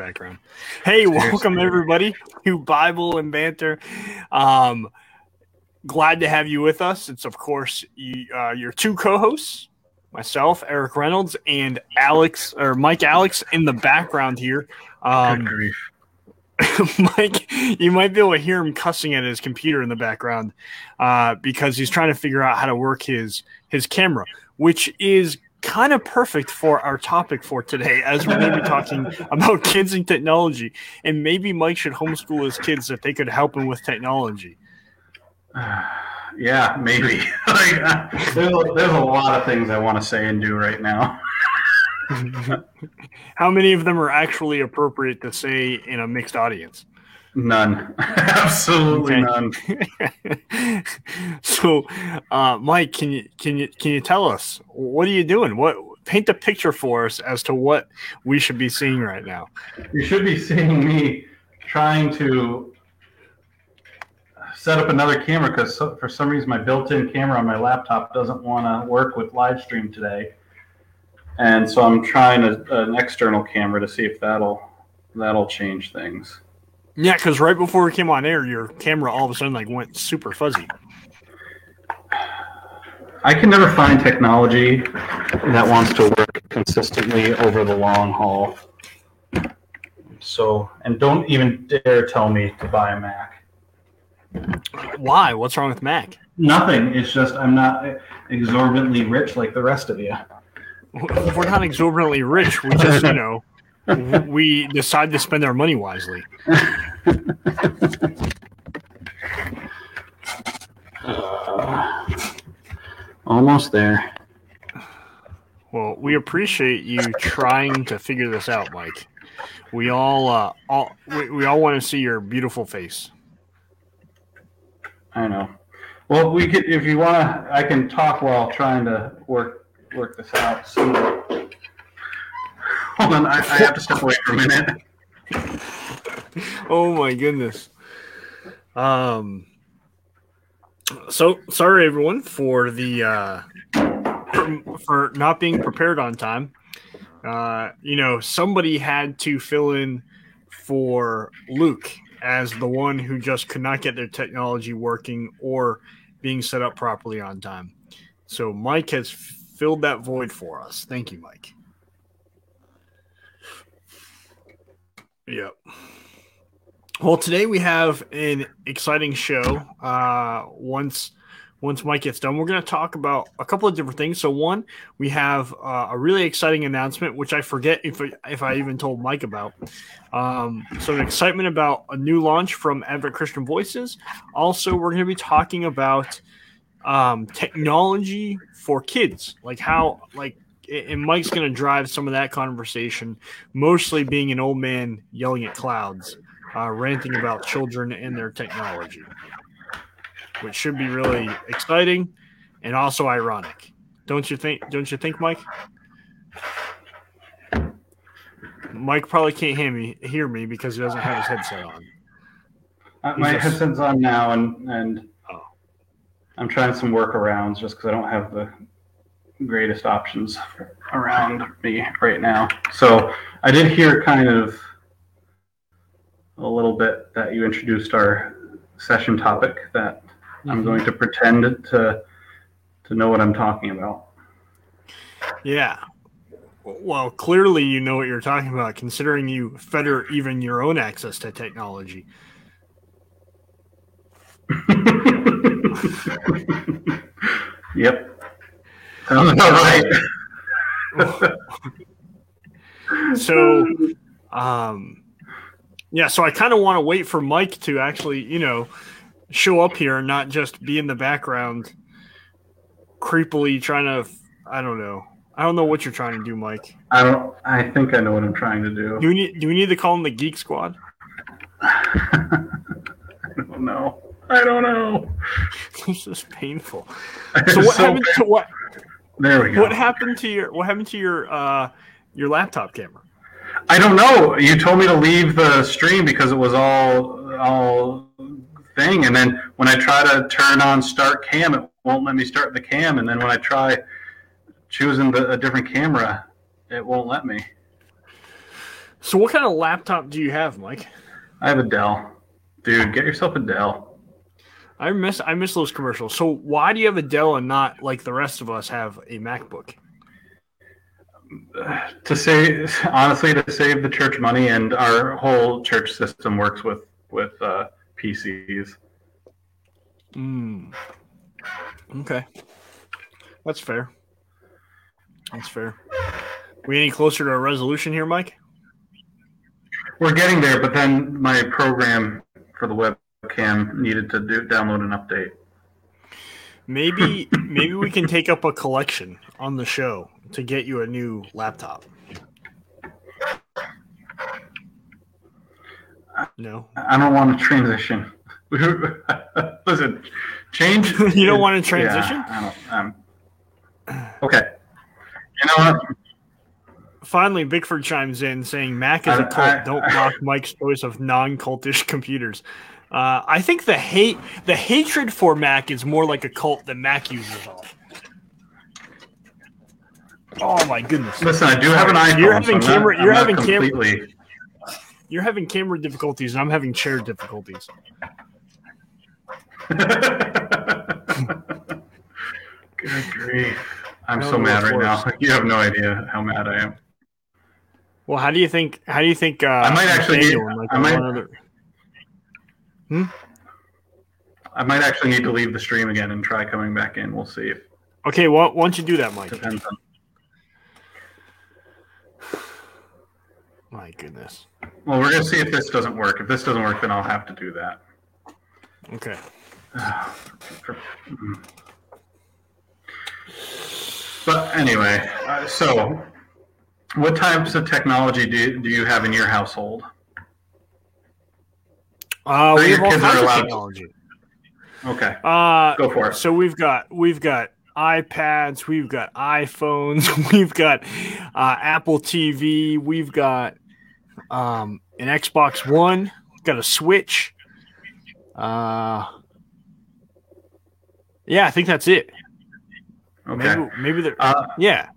background. Hey, welcome everybody to Bible and Banter. Um, glad to have you with us. It's of course you, uh, your two co-hosts, myself, Eric Reynolds, and Alex or Mike Alex in the background here. Um, Mike, you might be able to hear him cussing at his computer in the background uh, because he's trying to figure out how to work his his camera, which is kind of perfect for our topic for today, as we're going to be talking about kids and technology. And maybe Mike should homeschool his kids if they could help him with technology. Yeah, maybe. like, there's, a, there's a lot of things I want to say and do right now. How many of them are actually appropriate to say in a mixed audience? None. Absolutely none. so, uh, Mike, can you can you can you tell us what are you doing? What paint the picture for us as to what we should be seeing right now? You should be seeing me trying to set up another camera because for some reason my built-in camera on my laptop doesn't want to work with live stream today, and so I'm trying a, an external camera to see if that'll that'll change things. Yeah, because right before we came on air, your camera all of a sudden like went super fuzzy. I can never find technology that wants to work consistently over the long haul. So, and don't even dare tell me to buy a Mac. Why? What's wrong with Mac? Nothing. It's just I'm not exorbitantly rich like the rest of you. We're not exorbitantly rich. We just, you know, we decide to spend our money wisely. Uh, almost there. Well, we appreciate you trying to figure this out, Mike. We all, uh, all we, we all want to see your beautiful face. I know. Well, we could, if you want to, I can talk while trying to work work this out. So, hold on, I, I have to step away for a minute. oh my goodness. Um. So sorry everyone for the uh, for, not being prepared on time. Uh, you know, somebody had to fill in for Luke as the one who just could not get their technology working or being set up properly on time. So Mike has filled that void for us. Thank you, Mike. Yep. Well, today we have an exciting show. Uh, once once Mike gets done, we're going to talk about a couple of different things. So, one, we have uh, a really exciting announcement, which I forget if if I even told Mike about. Um, so, an excitement about a new launch from Advent Christian Voices. Also, we're going to be talking about um, technology for kids, like how like and Mike's going to drive some of that conversation, mostly being an old man yelling at clouds, uh, ranting about children and their technology, which should be really exciting and also ironic. Don't you think? Don't you think, Mike? Mike probably can't hear me hear me because he doesn't have his headset on. Uh, my just, headset's on now, and and oh. I'm trying some workarounds just because I don't have the greatest options around me right now. So I did hear kind of a little bit that you introduced our session topic that mm-hmm. I'm going to pretend to to know what I'm talking about. Yeah. Well, clearly you know what you're talking about, considering you fetter even your own access to technology. yep. Sounds about right. so, um, yeah, so I kind of want to wait for Mike to actually, you know, show up here and not just be in the background, creepily trying to. I don't know. I don't know what you're trying to do, Mike. I don't. I think I know what I'm trying to do. Do we need? Do we need to call him the Geek Squad? I don't know. I don't know. this is painful. So what so happened to what? There we go. What happened to your What happened to your uh your laptop camera? I don't know. You told me to leave the stream because it was all all thing, and then when I try to turn on start cam, it won't let me start the cam, and then when I try choosing the, a different camera, it won't let me. So, what kind of laptop do you have, Mike? I have a Dell. Dude, get yourself a Dell. I miss I miss those commercials. So, why do you have a Dell and not like the rest of us have a MacBook? To say honestly, to save the church money, and our whole church system works with with uh, PCs. Mm. Okay, that's fair. That's fair. We any closer to a resolution here, Mike? We're getting there, but then my program for the webcam needed to do, download an update. Maybe maybe we can take up a collection on the show to get you a new laptop. No, I don't want to transition. Listen, change. you don't want to transition? Yeah, I don't, um, okay. You know what? Finally, Bickford chimes in saying Mac is a cult. I, I, don't mock Mike's choice of non-cultish computers. Uh, I think the hate, the hatred for Mac is more like a cult than Mac users are. Oh my goodness! Listen, I do have an iPhone. You're having so camera. Not, you're having completely... camera. You're having camera difficulties, and I'm having chair difficulties. Good grief! I'm so mad right now. You have no idea how mad I am. Well, how do you think? How do you think? Uh, I might actually. Need, like I might. Other... Hmm? I might actually need to leave the stream again and try coming back in. We'll see. If... Okay, well, why don't you do that, Mike? Depends on. My goodness. Well, we're gonna see if this doesn't work. If this doesn't work, then I'll have to do that. Okay. but anyway, uh, so what types of technology do, do you have in your household? Uh, we have all kinds of technology. Okay. Uh, Go for it. So we've got we've got iPads, we've got iPhones, we've got uh, Apple TV, we've got um, an Xbox One, got a Switch. Uh, yeah, I think that's it. Okay. Maybe, maybe there. Uh, yeah.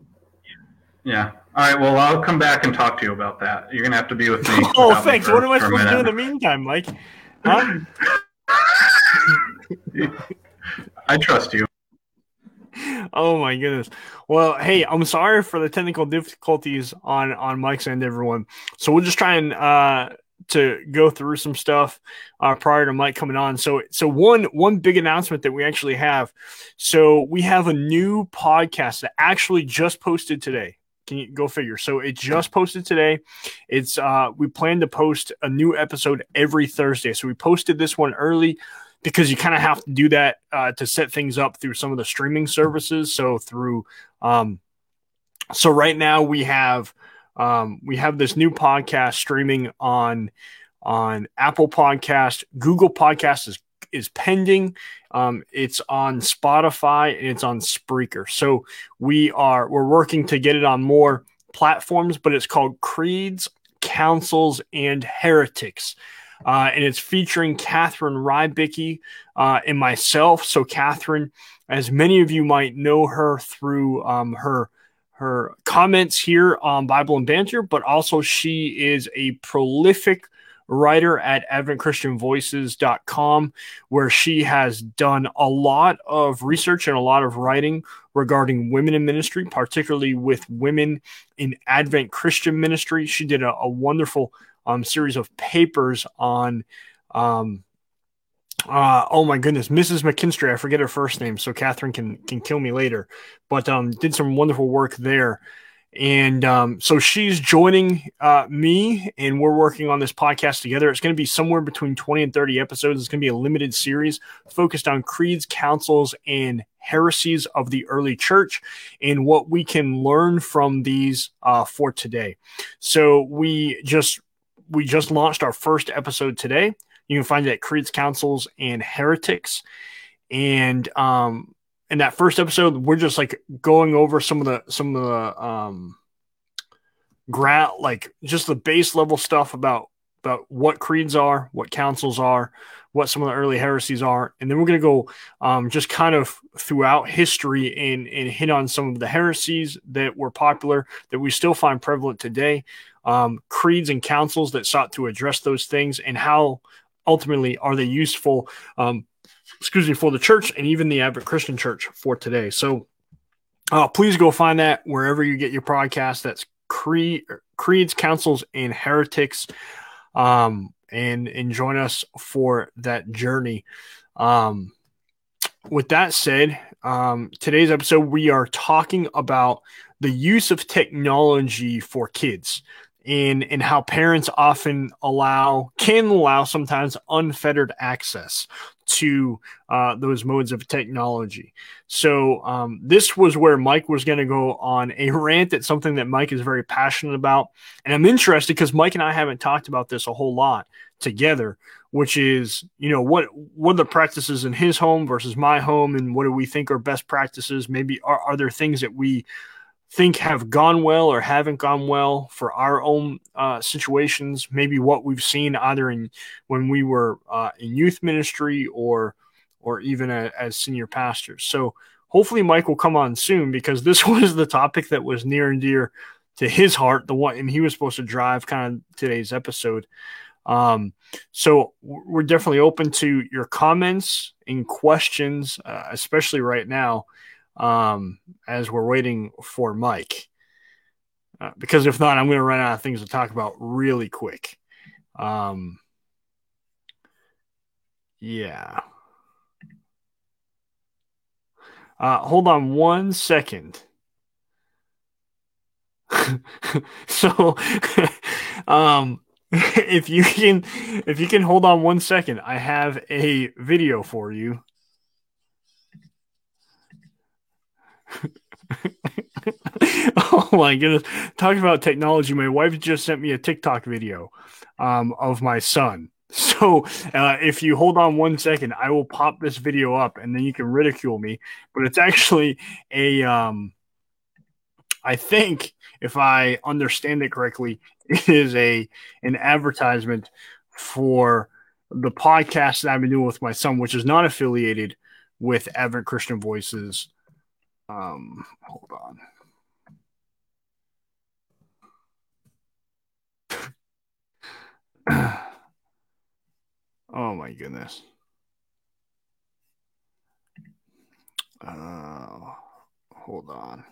Yeah. All right. Well, I'll come back and talk to you about that. You're gonna have to be with me. oh, thanks. For, what am I supposed to do in the meantime, Mike? Huh? I trust you. Oh my goodness. Well, hey, I'm sorry for the technical difficulties on on Mike's end, everyone. So we'll just try and uh to go through some stuff uh, prior to Mike coming on. So, so one one big announcement that we actually have. So we have a new podcast that actually just posted today. Can you go figure? So it just posted today. It's uh we plan to post a new episode every Thursday. So we posted this one early because you kind of have to do that uh, to set things up through some of the streaming services. So through um so right now we have um, we have this new podcast streaming on on Apple Podcast, Google Podcast is is pending. Um, it's on Spotify and it's on Spreaker. So we are we're working to get it on more platforms, but it's called Creeds, Councils, and Heretics. Uh, and it's featuring Catherine Rybicki uh, and myself. So Catherine, as many of you might know her through um, her her comments here on Bible and Banter, but also she is a prolific writer at adventchristianvoices.com where she has done a lot of research and a lot of writing regarding women in ministry particularly with women in advent christian ministry she did a, a wonderful um, series of papers on um, uh, oh my goodness, Mrs. McKinstry. I forget her first name, so Catherine can can kill me later. But um, did some wonderful work there, and um, so she's joining uh, me, and we're working on this podcast together. It's going to be somewhere between twenty and thirty episodes. It's going to be a limited series focused on creeds, councils, and heresies of the early church, and what we can learn from these uh, for today. So we just we just launched our first episode today. You can find it at Creeds, Councils, and Heretics. And um, in that first episode, we're just like going over some of the some of the um, like just the base level stuff about about what creeds are, what councils are, what some of the early heresies are, and then we're going to go um, just kind of throughout history and and hit on some of the heresies that were popular that we still find prevalent today. Um, creeds and councils that sought to address those things, and how ultimately are they useful, um, excuse me, for the church and even the Advent Christian Church for today. So uh, please go find that wherever you get your podcast. That's creed, creeds, councils, and heretics. Um, and and join us for that journey. Um, with that said, um, today's episode we are talking about the use of technology for kids and in how parents often allow can allow sometimes unfettered access to uh, those modes of technology. So um, this was where Mike was going to go on a rant at something that Mike is very passionate about, and I'm interested because Mike and I haven't talked about this a whole lot together, which is you know what what are the practices in his home versus my home, and what do we think are best practices? Maybe are, are there things that we think have gone well or haven't gone well for our own uh, situations. Maybe what we've seen either in when we were uh, in youth ministry or or even a, as senior pastors. So hopefully Mike will come on soon because this was the topic that was near and dear to his heart. The one and he was supposed to drive kind of today's episode. Um, so we're definitely open to your comments and questions, uh, especially right now um, as we're waiting for Mike. Uh, because if not, I'm going to run out of things to talk about really quick. Um, yeah. Uh, hold on one second. so, um, if you can, if you can hold on one second, I have a video for you oh my goodness. Talking about technology, my wife just sent me a TikTok video um, of my son. So uh, if you hold on one second, I will pop this video up and then you can ridicule me. But it's actually a, um, I think if I understand it correctly, it is a an advertisement for the podcast that I've been doing with my son, which is not affiliated with Advent Christian Voices um, hold on. oh my goodness. Uh, hold on.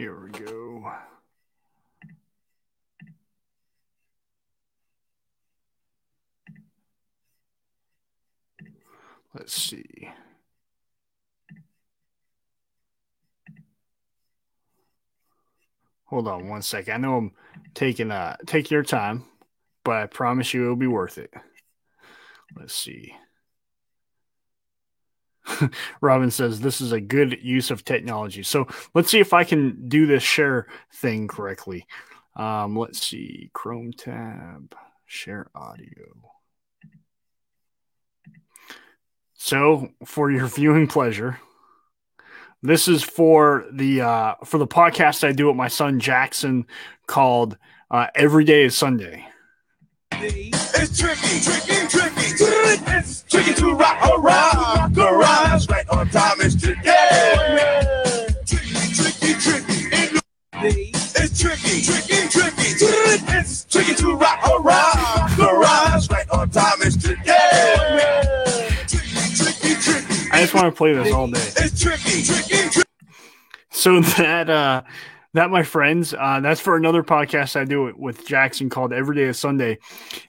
Here we go. Let's see. Hold on one second. I know I'm taking uh take your time, but I promise you it'll be worth it. Let's see. Robin says this is a good use of technology. So let's see if I can do this share thing correctly. Um, let's see, Chrome tab, share audio. So for your viewing pleasure, this is for the uh, for the podcast I do with my son Jackson called uh, Every Day is Sunday. It's tricky, tricky. It's tricky to rock around. Garage right on time is tricky. Yeah. Tricky, tricky, tricky. It's tricky, tricky, tricky. It's tricky to rock around. Garage right on time is tricky. I just want to play this all day. It's tricky, tricky, tricky. So that uh that, my friends, uh, that's for another podcast I do with Jackson called Every Day is Sunday.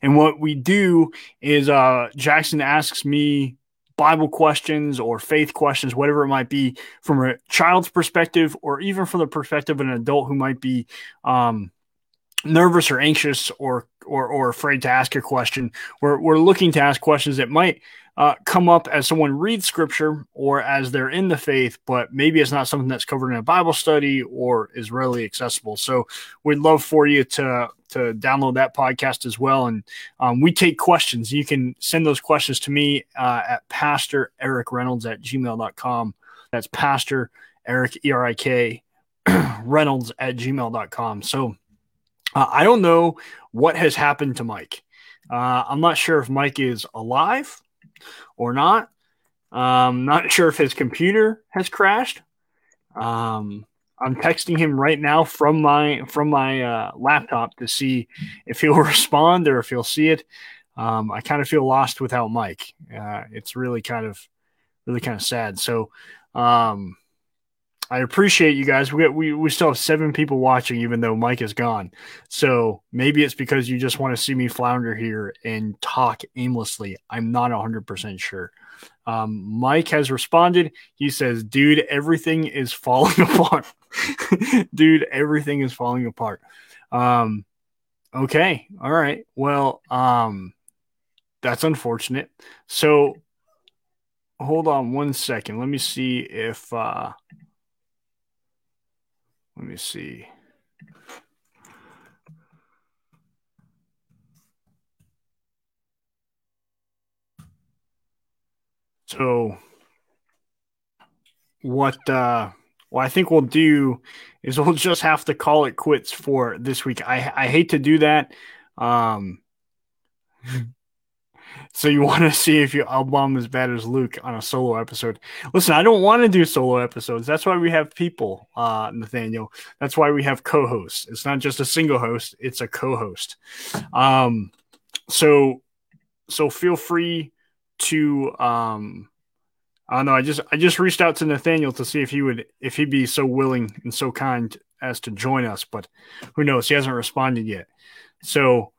And what we do is uh, Jackson asks me Bible questions or faith questions, whatever it might be, from a child's perspective or even from the perspective of an adult who might be um, nervous or anxious or, or, or afraid to ask a question. We're, we're looking to ask questions that might – uh, come up as someone reads scripture or as they're in the faith, but maybe it's not something that's covered in a Bible study or is readily accessible. So we'd love for you to to download that podcast as well. And um, we take questions. You can send those questions to me uh, at Pastor Eric Reynolds at gmail.com. That's Pastor Eric E R I K, Reynolds at gmail.com. So Uh, I don't know what has happened to Mike. Uh, I'm not sure if Mike is alive or not. Um, not sure if his computer has crashed. Um, I'm texting him right now from my from my uh, laptop to see if he'll respond or if he'll see it. Um, I kind of feel lost without Mike. Uh, it's really kind of really kind of sad. So um, I appreciate you guys. We, we we still have seven people watching, even though Mike is gone. So maybe it's because you just want to see me flounder here and talk aimlessly. I'm not 100 percent sure. Um, Mike has responded. He says, "Dude, everything is falling apart. Dude, everything is falling apart." Um, okay, all right. Well, um, that's unfortunate. So hold on one second. Let me see if. Uh, let me see. So what uh what I think we'll do is we'll just have to call it quits for this week. I I hate to do that. Um so you want to see if your album as bad as Luke on a solo episode. Listen, I don't want to do solo episodes. That's why we have people, uh, Nathaniel. That's why we have co-hosts. It's not just a single host, it's a co-host. Um, so so feel free to um I don't know, I just I just reached out to Nathaniel to see if he would if he'd be so willing and so kind as to join us, but who knows? He hasn't responded yet. So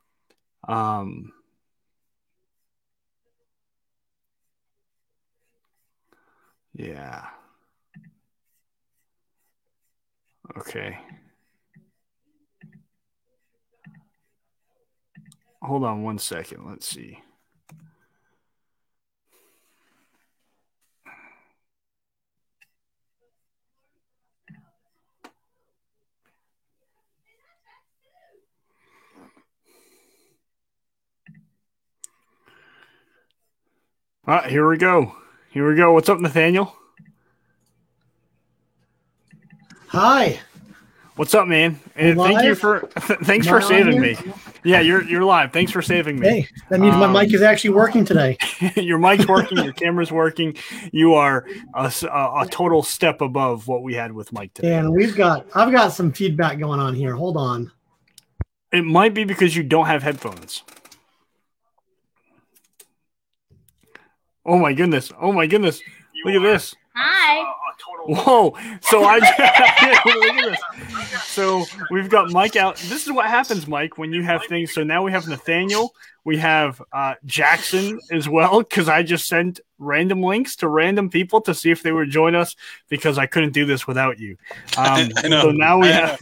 um Yeah. Okay. Hold on one second. Let's see. All right, here we go. Here we go. What's up, Nathaniel? Hi. What's up, man? And thank you for thanks for saving me. Yeah, you're you're live. Thanks for saving me. Hey, that means um, my mic is actually working today. your mic's working. your camera's working. You are a, a, a, total step above what we had with Mike today. And we've got I've got some feedback going on here. Hold on. It might be because you don't have headphones. Oh my goodness! Oh my goodness! You Look at this. Hi. Whoa! So I look at this. So we've got Mike out. This is what happens, Mike, when you have things. So now we have Nathaniel. We have uh, Jackson as well because I just sent random links to random people to see if they would join us because I couldn't do this without you. Um, so now we have.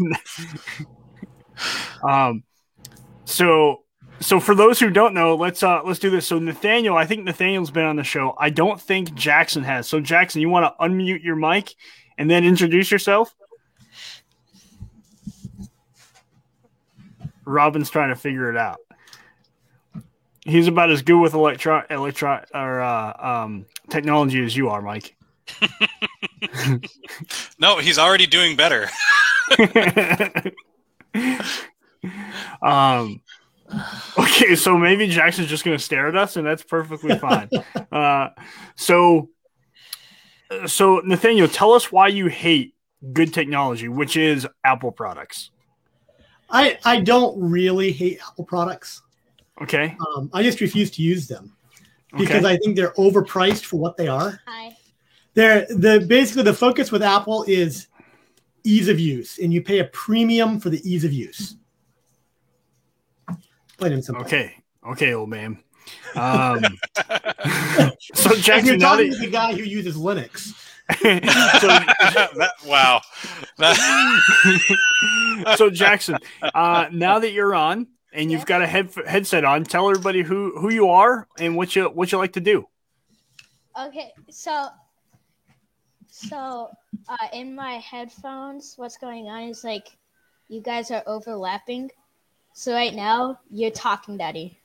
um. So so for those who don't know, let's uh let's do this. So Nathaniel, I think Nathaniel's been on the show. I don't think Jackson has. So Jackson, you want to unmute your mic and then introduce yourself? Robin's trying to figure it out. He's about as good with electro electro or uh, um, technology as you are, Mike. no, he's already doing better. um Okay, so maybe Jackson's just going to stare at us, and that's perfectly fine. uh, so, so Nathaniel, tell us why you hate good technology, which is Apple products. I I don't really hate Apple products. Okay. Um, I just refuse to use them because okay. I think they're overpriced for what they are. Hi. They're the basically the focus with Apple is ease of use, and you pay a premium for the ease of use. Plain and simple. Okay. Okay, old man. Um, so Jackson, you're talking to the guy who uses Linux. so, that, wow. so Jackson, uh, now that you're on and you've got a head, headset on, tell everybody who who you are and what you what you like to do. Okay, so so uh, in my headphones, what's going on is like you guys are overlapping. So right now, you're talking, Daddy.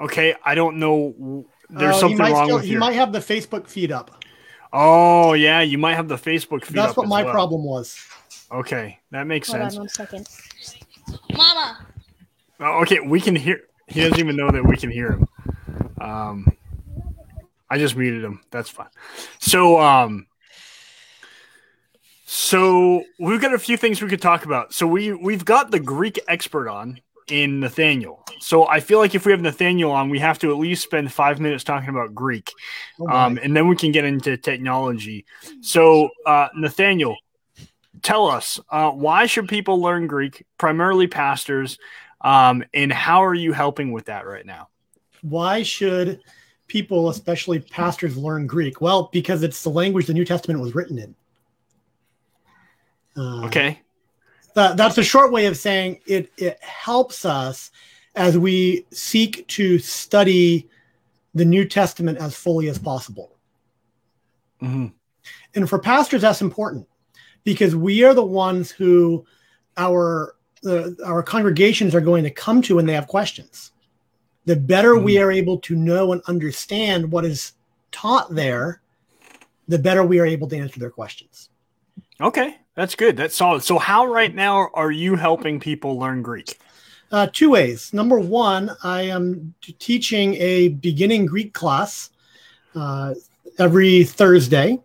Okay, I don't know. There's uh, something wrong still, with you. you. might have the Facebook feed up. Oh yeah, you might have the Facebook feed. Up. That's what my well. problem was. Okay, that makes Hold sense. on one second. Mama. Oh, okay, we can hear. He doesn't even know that we can hear him. Um, I just muted him. That's fine. So, um, so we've got a few things we could talk about. So we we've got the Greek expert on in Nathaniel. So I feel like if we have Nathaniel on, we have to at least spend five minutes talking about Greek, Oh um, and then we can get into technology. So uh, Nathaniel, tell us uh, why should people learn Greek? Primarily pastors, um, and how are you helping with that right now? Why should people, especially pastors, learn Greek? Well, because it's the language the New Testament was written in. Uh, Okay. that- that's a short way of saying it. It helps us as we seek to study the New Testament as fully as possible. hmm And for pastors, that's important because we are the ones who our the, our congregations are going to come to when they have questions. The better we are able to know and understand what is taught there, the better we are able to answer their questions. Okay, that's good. That's solid. So, how right now are you helping people learn Greek? Uh, two ways. Number one, I am teaching a beginning Greek class uh, every Thursday.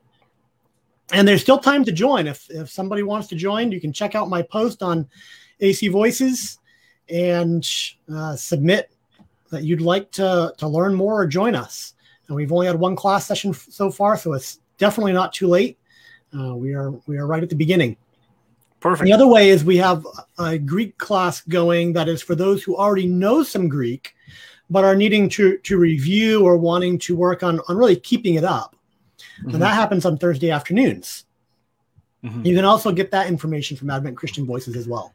And there's still time to join. If, if somebody wants to join, you can check out my post on AC Voices and uh, submit that you'd like to, to learn more or join us. And we've only had one class session f- so far, so it's definitely not too late. Uh, we are we are right at the beginning. Perfect. The other way is we have a Greek class going that is for those who already know some Greek, but are needing to, to review or wanting to work on, on really keeping it up. Mhm. And that happens on Thursday afternoons. Mhm. You can also get that information from Advent Christian Voices as well.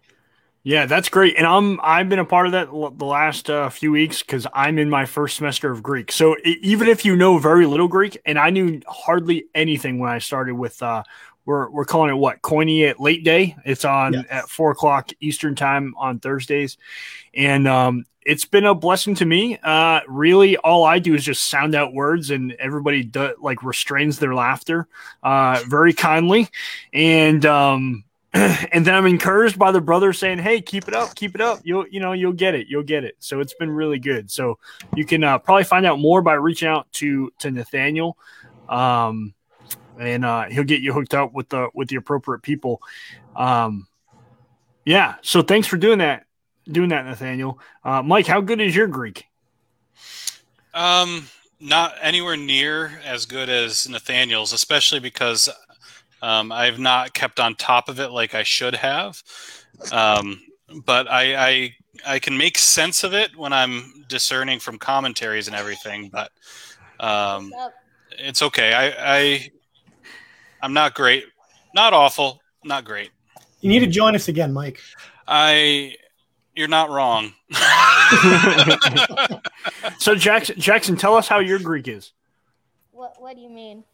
Yeah, that's great. And I'm I've been a part of that l- the last uh, few weeks because I'm in my first semester of Greek. So e- even if you know very little Greek, and I knew hardly anything when I started with, uh, we're we're calling it what Koine at late day. It's on Yes. at four o'clock Eastern time on Thursdays, and um, it's been a blessing to me. Uh, really, all I do is just sound out words, and everybody do, like restrains their laughter uh, very kindly, and um, and then I'm encouraged by the brother saying, "Hey, keep it up, keep it up. You'll, you know, you'll get it, you'll get it." So it's been really good. So you can uh, probably find out more by reaching out to to Nathaniel, um, and uh, he'll get you hooked up with the with the appropriate people. Um, yeah. So thanks for doing that, doing that, Nathaniel. Uh, Mike, how good is your Greek? Um, not anywhere near as good as Nathaniel's, especially because um, I've not kept on top of it like I should have. Um, but I, I I can make sense of it when I'm discerning from commentaries and everything. But um, it's okay. I, I I'm not great, not awful, not great. You need to join us again, Mike. I you're not wrong. So Jackson, Jackson, tell us how your Greek is. What What do you mean?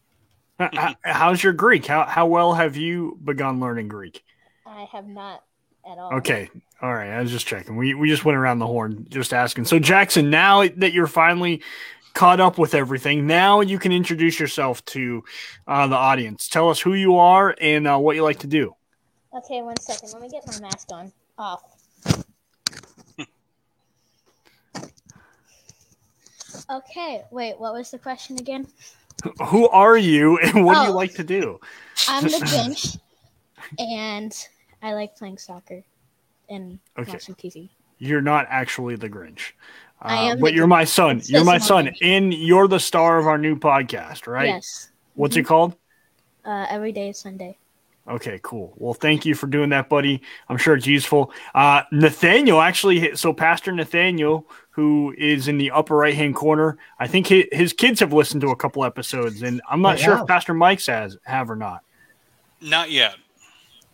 How's your Greek? How how well have you begun learning Greek? I have not at all. Okay. All right. I was just checking. We we just went around the horn just asking. So Jackson, now that you're finally caught up with everything, now you can introduce yourself to uh, the audience. Tell us who you are and uh, what you like to do. Okay, one second. Let me get my mask on. Off. okay. Wait. What was the question again? Who are you and what do you Oh. like to do? I'm the Grinch, and I like playing soccer and Okay. watching TV. You're not actually the Grinch. Uh, I am but you're my son. You're my son, and you're the star of our new podcast, right? Yes. What's it called? Uh, every day is Sunday. Okay, cool. Well, thank you for doing that, buddy. I'm sure it's useful. Uh, Nathaniel actually, so Pastor Nathaniel, who is in the upper right hand corner, I think his, his kids have listened to a couple episodes, and I'm not They sure have. if Pastor Mike's has have or not. Not yet.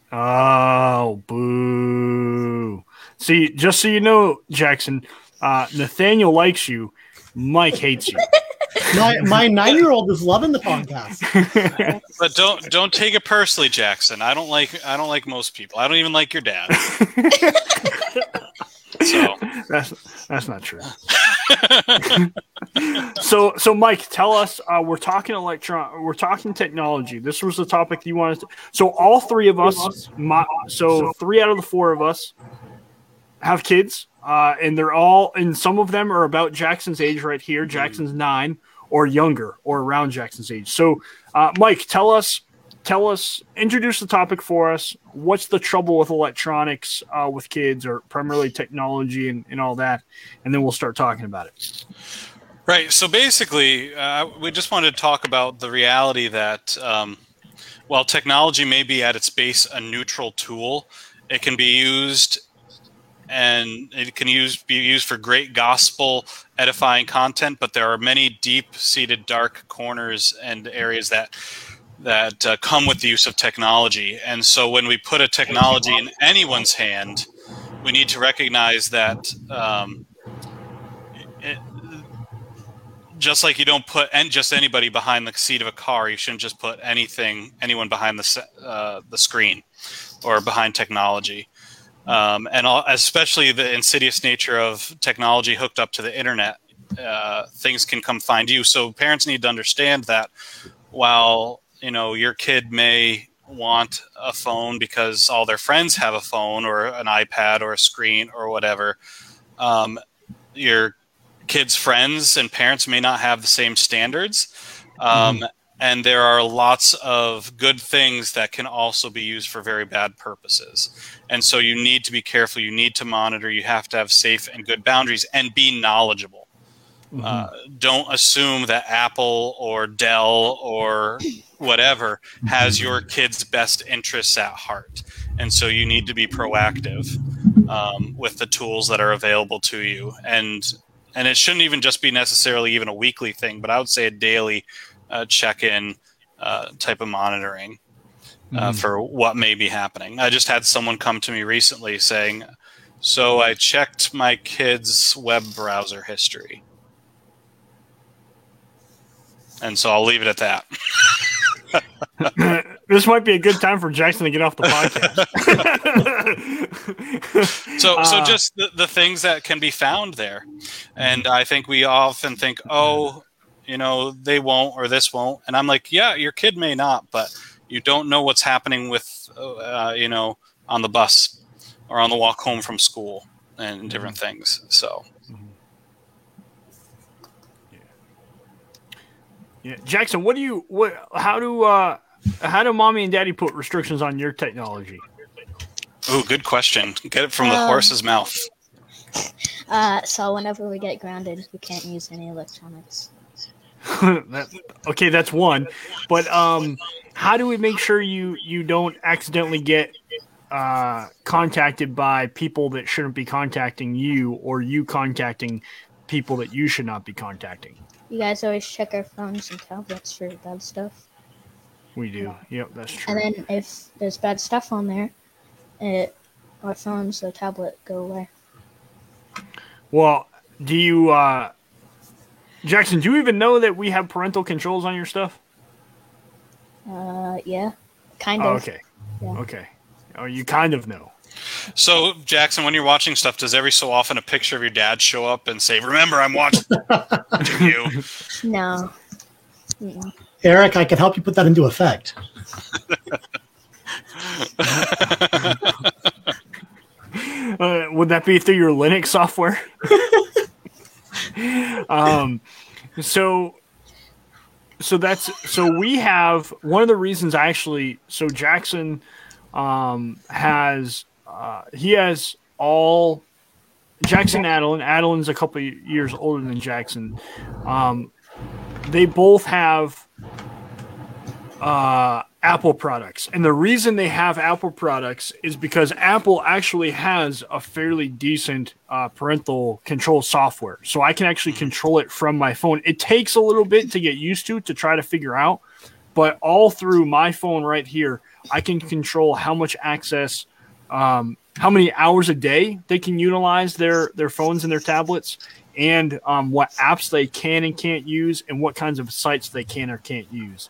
Oh, boo! See, just so you know, Jackson, uh, Nathaniel likes you. Mike hates you. My my nine year old is loving the podcast. But don't don't take it personally, Jackson. I don't like I don't like most people. I don't even like your dad. So that's that's not true. so, so Mike, tell us. Uh, we're talking electron. We're talking technology. This was the topic you wanted. To, so, all three of us. My, so, three out of the four of us have kids, uh, and they're all, and some of them are about Jackson's age right here. Jackson's nine or younger, or around Jackson's age. So, uh, Mike, tell us tell us, introduce the topic for us. What's the trouble with electronics uh, with kids, or primarily technology and, and all that? And then we'll start talking about it. Right. So basically, uh, we just wanted to talk about the reality that um, while technology may be at its base a neutral tool, it can be used and it can use be used for great gospel edifying content but there are many deep seated dark corners and areas that that uh, come with the use of technology. And so when we put a technology in anyone's hand, we need to recognize that um, it, just like you don't put and just anybody behind the seat of a car, you shouldn't just put anything, anyone behind the uh, the screen or behind technology. Um, and all, especially the insidious nature of technology hooked up to the internet, uh, things can come find you. So parents need to understand that while you know your kid may want a phone because all their friends have a phone or an iPad or a screen or whatever. Um, your kids' friends and parents may not have the same standards. Um, mm-hmm. And there are lots of good things that can also be used for very bad purposes. And so you need to be careful. You need to monitor. You have to have safe and good boundaries and be knowledgeable. Mm-hmm. Uh, don't assume that Apple or Dell or whatever has your kid's best interests at heart. And so you need to be proactive um, with the tools that are available to you. And and it shouldn't even just be necessarily even a weekly thing, but I would say a daily uh, check in uh, type of monitoring uh, mm for what may be happening. I just had someone come to me recently saying, So I checked my kid's web browser history. And so I'll leave it at that. this might be a good time for Jackson to get off the podcast. so, uh, so just the, the things that can be found there, and I think we often think, oh, you know, they won't or this won't, and I'm like, yeah, your kid may not, but you don't know what's happening with, uh, you know, on the bus or on the walk home from school and different mm-hmm. things. So. Yeah, Jackson, what do you what? How do uh, how do mommy and daddy put restrictions on your technology? Oh, good question. Get it from the um, horse's mouth. Uh, so whenever we get grounded, we can't use any electronics. that, okay, that's one. But um, how do we make sure you you don't accidentally get uh, contacted by people that shouldn't be contacting you, or you contacting people that you should not be contacting? You guys always check our phones and tablets for bad stuff. We do. Yep, that's true. And then if there's bad stuff on there, it our phones, the tablet go away. Well, do you, uh, Jackson? Do you even know that we have parental controls on your stuff? Uh, yeah, kind oh, of. okay. Yeah. Okay. Oh, you kind of know. So, Jackson, when you're watching stuff, does every so often a picture of your dad show up and say, "Remember, I'm watching you"? No. Mm-mm. Eric, I can help you put that into effect. uh, would that be through your Linux software? um, so, so that's so we have one of the reasons I actually so Jackson um, has uh, he has all Jackson Adeline. Adeline's a couple years older than Jackson. Um, they both have uh, Apple products. And the reason they have Apple products is because Apple actually has a fairly decent uh, parental control software. So I can actually control it from my phone. It takes a little bit to get used to to try to figure out, but all through my phone right here, I can control how much access um, how many hours a day they can utilize their their phones and their tablets, and um, what apps they can and can't use, and what kinds of sites they can or can't use.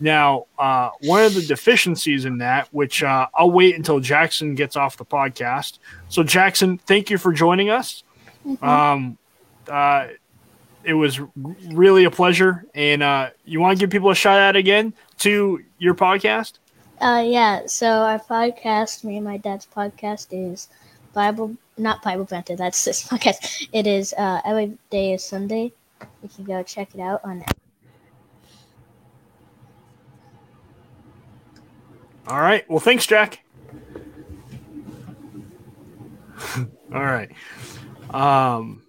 Now, uh, one of the deficiencies in that, which uh, I'll wait until Jackson gets off the podcast. So, Jackson, thank you for joining us. Mm-hmm. Um, uh, it was really a pleasure. And uh, you want to give people a shout out again to your podcast? Uh, yeah. So our podcast, me and my dad's podcast, is Bible, not Bible Banter. That's this podcast. It is uh, every day is Sunday. You can go check it out on. All right. Well, thanks, Jack. All right. Um,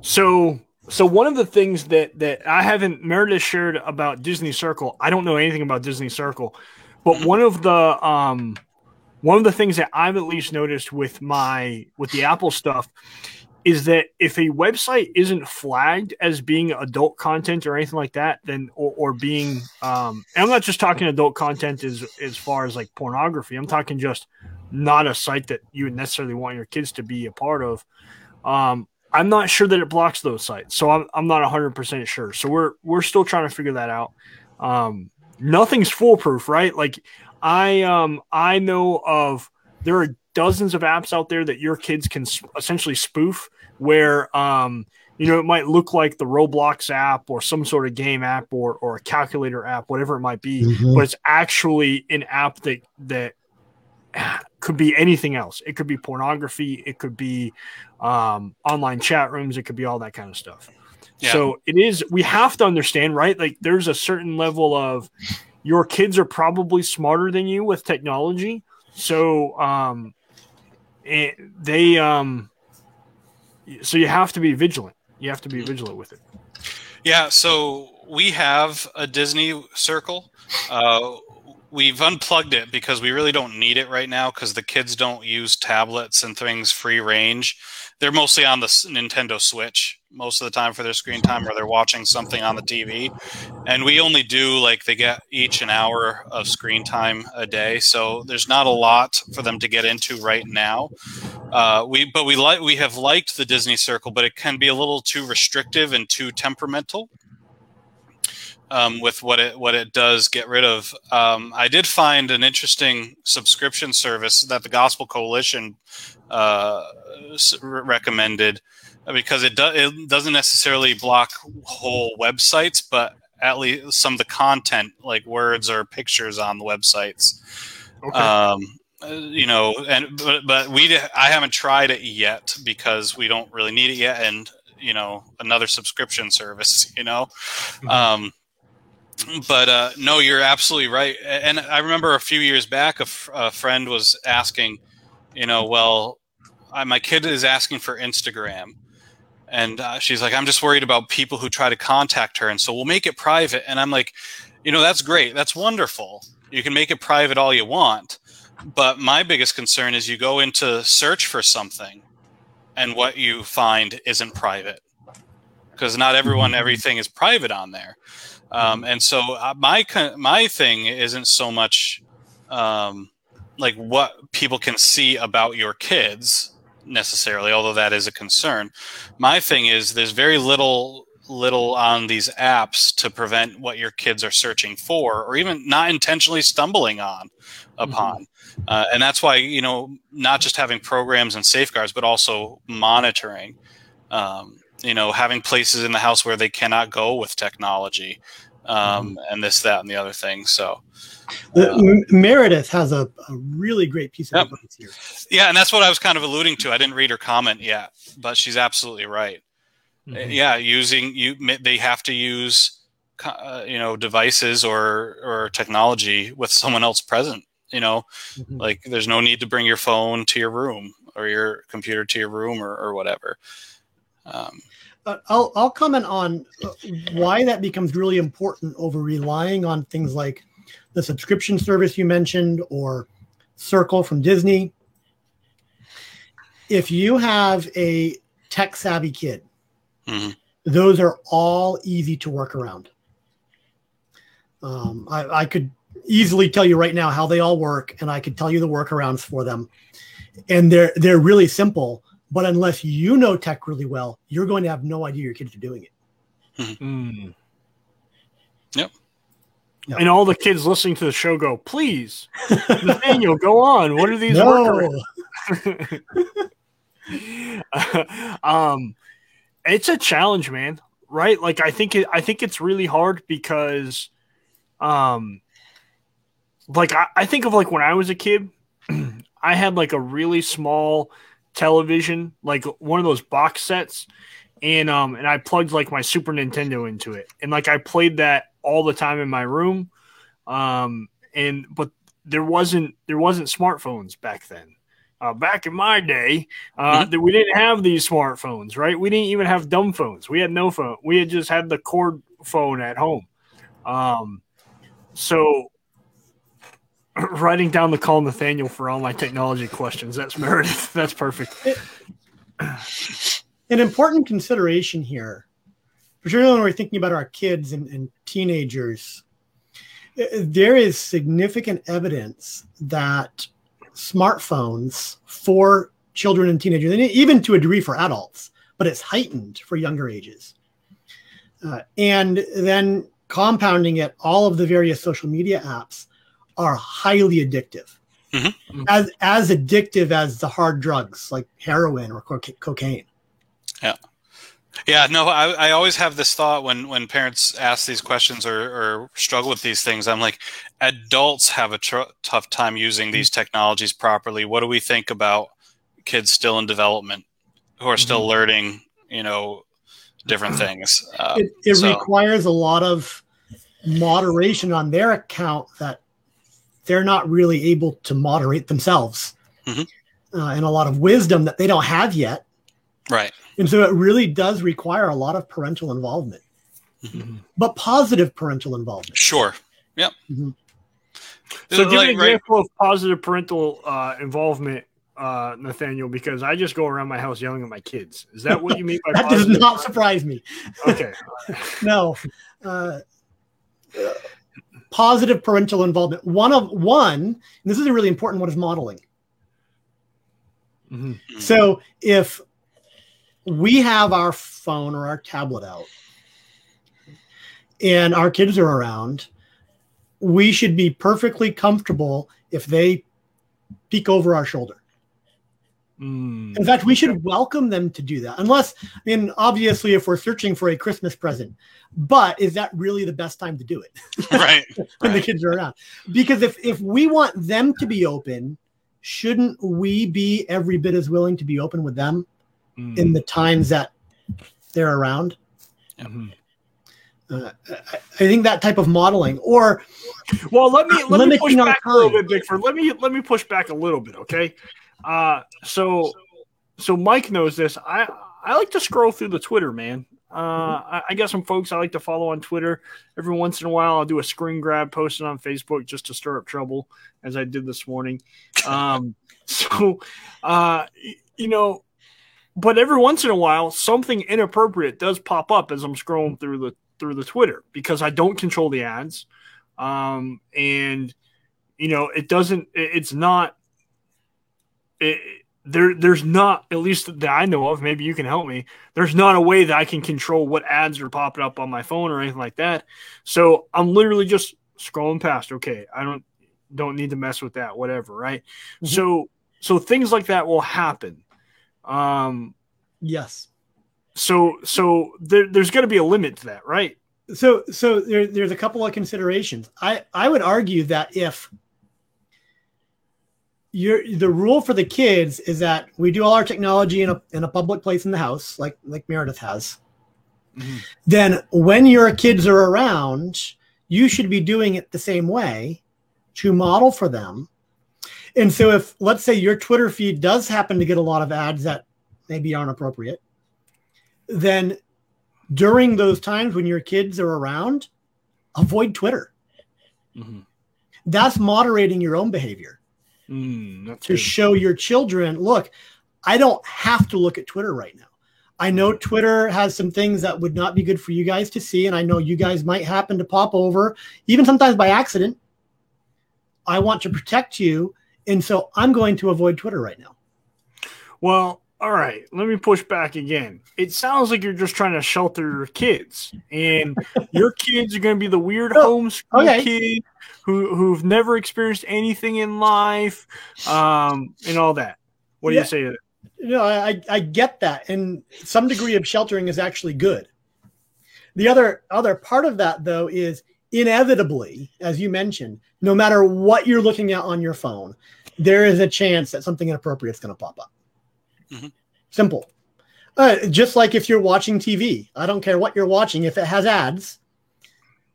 so so one of the things that that I haven't Meredith shared about Disney Circle, I don't know anything about Disney Circle, but one of the um one of the things that I've at least noticed with my with the Apple stuff is that if a website isn't flagged as being adult content or anything like that, then or, or being um I'm not just talking adult content as as far as like pornography. I'm talking just not a site that you would necessarily want your kids to be a part of. Um, I'm not sure that it blocks those sites, so I'm, I'm not 100 percent sure. So we're we're still trying to figure that out. Um, nothing's foolproof, right? Like I um I know of there are dozens of apps out there that your kids can essentially spoof, where um you know it might look like the Roblox app or some sort of game app or or a calculator app, whatever it might be, mm-hmm. but it's actually an app that that could be anything else. It could be pornography. It could be um, online chat rooms. It could be all that kind of stuff. Yeah. So it is. We have to understand, right? Like there's a certain level of your kids are probably smarter than you with technology. So um, it, they um, so you have to be vigilant. You have to be vigilant with it. Yeah. So we have a Disney Circle. Uh, we've unplugged it because we really don't need it right now because the kids don't use tablets and things free range. They're mostly on the Nintendo Switch most of the time for their screen time or they're watching something on the TV. And we only do like they get each an hour of screen time a day. So there's not a lot for them to get into right now. Uh, we but we like we have liked the Disney Circle, but it can be a little too restrictive and too temperamental um, with what it what it does get rid of. Um, I did find an interesting subscription service that the Gospel Coalition uh, recommended because it does it doesn't necessarily block whole websites, but at least some of the content like words or pictures on the websites. Okay. Um, you know, and but, but we I haven't tried it yet because we don't really need it yet, and you know another subscription service you know mm-hmm. um, but uh, no, you're absolutely right. And I remember a few years back, a, f- a friend was asking, you know, well, I, my kid is asking for Instagram. And uh, she's like, I'm just worried about people who try to contact her. And so we'll make it private. And I'm like, you know, that's great. That's wonderful. You can make it private all you want. But my biggest concern is you go into search for something and what you find isn't private. Because not everyone, everything is private on there. Um, and so uh, my my thing isn't so much um, like what people can see about your kids necessarily, although that is a concern. My thing is there's very little little on these apps to prevent what your kids are searching for or even not intentionally stumbling on upon mm-hmm. uh, and that's why you know not just having programs and safeguards but also monitoring um, you know, having places in the house where they cannot go with technology, um, mm-hmm. and this, that, and the other thing. So, uh, Meredith has a, a, really great piece of yep. advice here. Yeah, and that's what I was kind of alluding to. I didn't read her comment yet, but she's absolutely right. Mm-hmm. Yeah, using you, they have to use, uh, you know, devices or or technology with someone else present. You know, mm-hmm. like there's no need to bring your phone to your room or your computer to your room or, or whatever. Um, uh, I'll I'll comment on uh, why that becomes really important over relying on things like the subscription service you mentioned or Circle from Disney. If you have a tech savvy kid, mm-hmm. those are all easy to work around. Um, I, I could easily tell you right now how they all work, and I could tell you the workarounds for them, and they're they're really simple but unless you know tech really well, you're going to have no idea your kids are doing it. Mm-hmm. Yep. yep. And all the kids listening to the show go, please, Nathaniel, go on. What are these no. workarounds? um, it's a challenge, man. Right? Like I think it, I think it's really hard because, um, like I, I think of like when I was a kid, I had like a really small television, like one of those box sets, and um, and I plugged like my Super Nintendo into it, and like I played that all the time in my room, um, and but there wasn't there wasn't smartphones back then. Uh, back in my day, uh, mm-hmm. we didn't have these smartphones, right? We didn't even have dumb phones. We had no phone. We had just had the cord phone at home. Um, so writing down the call Nathaniel for all my technology questions. That's Meredith. That's perfect. An important consideration here, particularly when we're thinking about our kids and, and teenagers, uh, there is significant evidence that smartphones for children and teenagers, and even to a degree for adults, but it's heightened for younger ages. Uh, and then compounding it, all of the various social media apps are highly addictive. Mm-hmm. As as addictive as the hard drugs like heroin or co- cocaine. Yeah. Yeah, no, I, I always have this thought when, when parents ask these questions or, or struggle with these things. I'm like, adults have a tr- tough time using these technologies properly. What do we think about kids still in development who are still mm-hmm. learning, you know, different things? Uh, it, it so. requires a lot of moderation on their account that they're not really able to moderate themselves mm-hmm. uh, and a lot of wisdom that they don't have yet. Right. And so it really does require a lot of parental involvement, mm-hmm. but positive parental involvement. Sure. Yep. Mm-hmm. So, give like, an example right. of positive parental uh, involvement, uh, Nathaniel, because I just go around my house yelling at my kids. Is that what you mean by that? Positive? Does not surprise me. Okay. no. Uh, positive parental involvement. One of one, this is a really important one, is modeling. Mm-hmm. So if we have our phone or our tablet out and our kids are around, we should be perfectly comfortable if they peek over our shoulder. Mm. In fact, we should welcome them to do that. Unless, I mean, obviously, if we're searching for a Christmas present, but is that really the best time to do it? Right. when right. the kids are around. Because if, if we want them to be open, shouldn't we be every bit as willing to be open with them mm. in the times that they're around? Mm-hmm. Uh, I, think that type of modeling, or well, let me let me push back a little bit, Bickford. Let me let me push back a little bit, okay? Uh, so so Mike knows this. I I like to scroll through the Twitter, man. Uh, I, I, got some folks I like to follow on Twitter. Every once in a while, I'll do a screen grab, post it on Facebook just to stir up trouble, as I did this morning. Um, so, uh, you know, but every once in a while, something inappropriate does pop up as I'm scrolling through the through the Twitter because I don't control the ads, um, and you know, it doesn't. It's not it, there there's not at least that I know of. Maybe you can help me. There's not a way that I can control what ads are popping up on my phone or anything like that. So I'm literally just scrolling past. Okay, I don't don't need to mess with that. Whatever, right? Mm-hmm. So so things like that will happen. Um, yes. So so there, there's going to be a limit to that, right? So so there, there's a couple of considerations. I I would argue that if you're, the rule for the kids is that we do all our technology in a, in a public place in the house, like like Meredith has. Mm-hmm. Then when your kids are around, you should be doing it the same way to model for them. And so if let's say your Twitter feed does happen to get a lot of ads that maybe aren't appropriate, then during those times when your kids are around, avoid Twitter. Mm-hmm. That's moderating your own behavior. Mm, to good. show your children, look, I don't have to look at Twitter right now. I know. Twitter has some things that would not be good for you guys to see, and I know you guys might happen to pop over, even sometimes by accident. I want to protect you, and so I'm going to avoid Twitter right now. Well, all right, let me push back again. It sounds like you're just trying to shelter your kids, and your kids are going to be the weird oh, homeschool okay. kids who who've never experienced anything in life, um, and all that. What do yeah. you say to that? No, I, I get that. And some degree of sheltering is actually good. The other other part of that though is inevitably, as you mentioned, no matter what you're looking at on your phone, there is a chance that something inappropriate is going to pop up. Mm-hmm. Simple. Uh, just like if you're watching TV, I don't care what you're watching. If it has ads,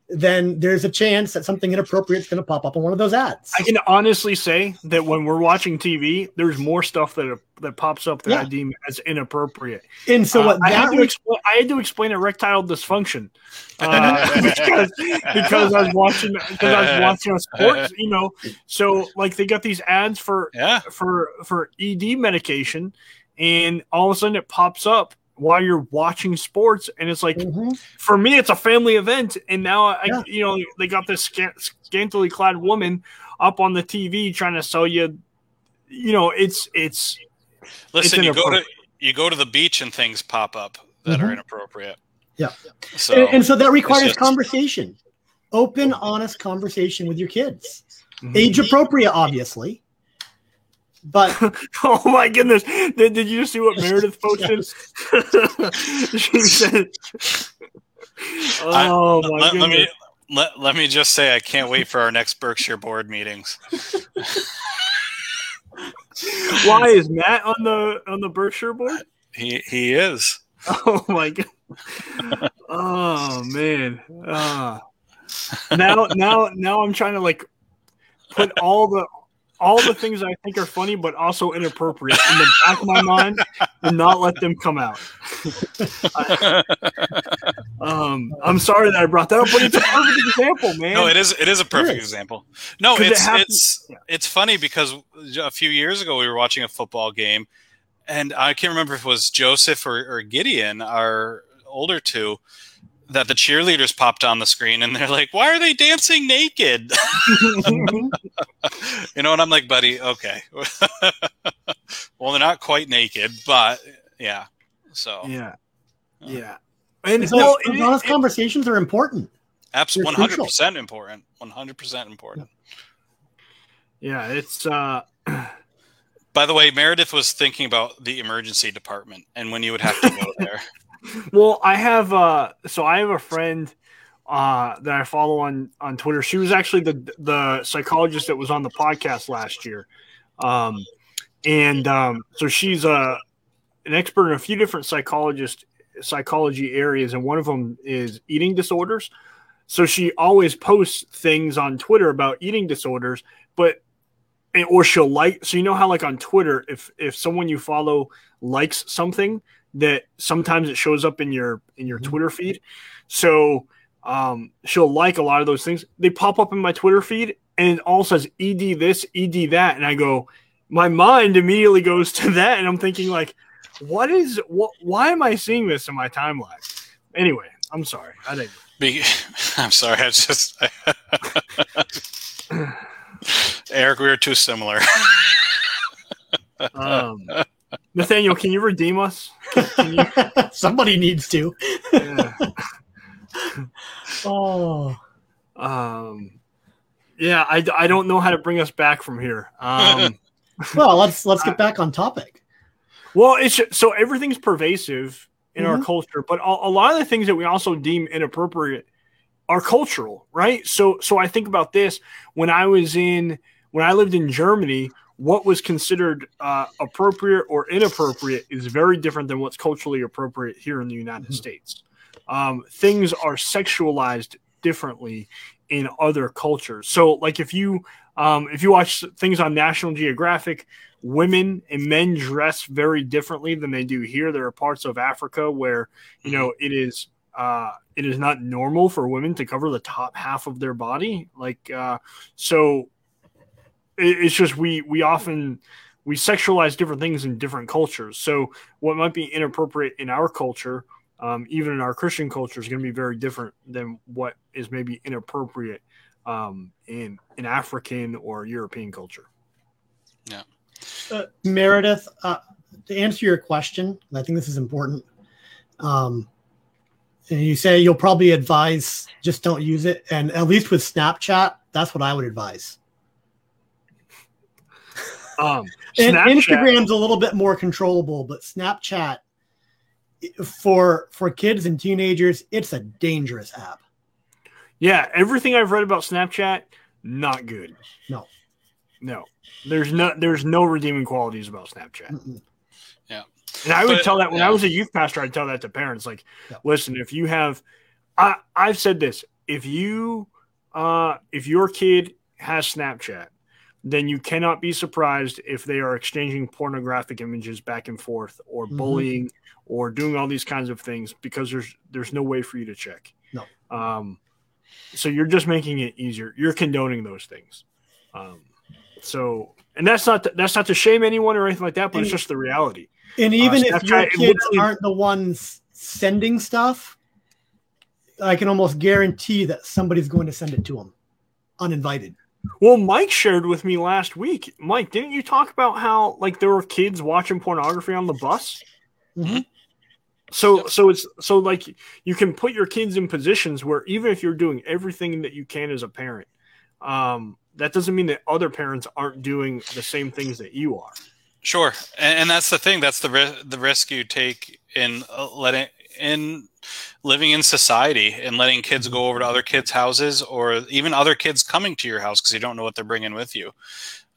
then there's a chance that something inappropriate is going to pop up on one of those ads. I can honestly say that when we're watching TV, there's more stuff that that pops up that yeah. I deem as inappropriate. And so, what uh, I, had to explain, I had to explain erectile dysfunction uh, because, because I was watching because I was watching sports, you know. So, like, they got these ads for yeah. for for ED medication, and all of a sudden it pops up while you're watching sports and it's like mm-hmm. for me it's a family event and now I, yeah. you know they got this scantily clad woman up on the TV trying to sell you you know it's it's listen it's you go to you go to the beach and things pop up that mm-hmm. are inappropriate yeah so and, and so that requires just, conversation open honest conversation with your kids mm-hmm. age appropriate obviously but oh my goodness, did, did you see what Meredith posted? she said, "Oh I, my let, goodness." Let me, let, let me just say, I can't wait for our next Berkshire board meetings. Why is Matt on the on the Berkshire board? He he is. Oh my god. oh man. Uh, now now now I'm trying to like put all the all the things I think are funny but also inappropriate in the back of my mind and not let them come out. I, um, I'm sorry that I brought that up, but it's a perfect example, man. No, it is. It is a perfect is. example. No, it's it it's yeah. it's funny because a few years ago we were watching a football game, and I can't remember if it was Joseph or, or Gideon, our older two that the cheerleaders popped on the screen and they're like, "Why are they dancing naked?" you know, and I'm like, "Buddy, okay. well, they're not quite naked, but yeah." So yeah, yeah. And so, well, it, honest it, conversations are important. Absolutely, one hundred percent important. One hundred percent important. Yeah, it's. uh By the way, Meredith was thinking about the emergency department and when you would have to go there well, I have uh so I have a friend uh that I follow on on Twitter. She was actually the the psychologist that was on the podcast last year. Um and um so she's a uh, an expert in a few different psychologist psychology areas and one of them is eating disorders. So she always posts things on Twitter about eating disorders, but or she'll like so you know how like on Twitter if if someone you follow likes something that sometimes it shows up in your in your mm-hmm. Twitter feed. So um, she'll like a lot of those things. They pop up in my Twitter feed and it all says ED this, ED that, and I go, my mind immediately goes to that, and I'm thinking like, what is what? Why am I seeing this in my timeline? Anyway, I'm sorry. I didn't. Be, I'm sorry. I just Eric, we are too similar. um, Nathaniel, can you redeem us? Can you... Somebody needs to. yeah. oh. Um. Yeah, I, I don't know how to bring us back from here. Um, well, let's let's get back on topic. Well, it's so everything's pervasive in mm-hmm. our culture, but a, a lot of the things that we also deem inappropriate are cultural, right? So so I think about this when I was in when I lived in Germany, what was considered uh, appropriate or inappropriate is very different than what's culturally appropriate here in the United mm-hmm. States. Um, things are sexualized differently in other cultures. So, like if you um, if you watch things on National Geographic, women and men dress very differently than they do here. There are parts of Africa where you know it is uh, it is not normal for women to cover the top half of their body. Like uh, so, it's just we we often we sexualize different things in different cultures. So what might be inappropriate in our culture, um, even in our Christian culture, is going to be very different than what is maybe inappropriate um, in in African or European culture. Yeah, uh, Meredith. Uh, to answer your question, I think this is important. Um, and you say you'll probably advise just don't use it, and at least with Snapchat, that's what I would advise. Um, and Instagram's a little bit more controllable, but Snapchat for for kids and teenagers, it's a dangerous app. Yeah, everything I've read about Snapchat, not good. No, no, there's no there's no redeeming qualities about Snapchat. Mm-mm. Yeah, and I would but, tell that when yeah. I was a youth pastor, I'd tell that to parents. Like, yeah. listen, if you have, I I've said this, if you uh if your kid has Snapchat, then you cannot be surprised if they are exchanging pornographic images back and forth or mm-hmm. bullying or doing all these kinds of things because there's there's no way for you to check. No. Um, so you're just making it easier. You're condoning those things. Um, so and that's not to, that's not to shame anyone or anything like that, but and, it's just the reality. And even uh, if your kids aren't the ones sending stuff, I can almost guarantee that somebody's going to send it to them uninvited. Well, Mike shared with me last week. Mike, didn't you talk about how like there were kids watching pornography on the bus? Mm-hmm. So so it's so like you can put your kids in positions where even if you're doing everything that you can as a parent, um, that doesn't mean that other parents aren't doing the same things that you are. Sure, and, and that's the thing. That's the ri- the risk you take in uh, letting in living in society and letting kids go over to other kids' houses or even other kids coming to your house because you don't know what they're bringing with you.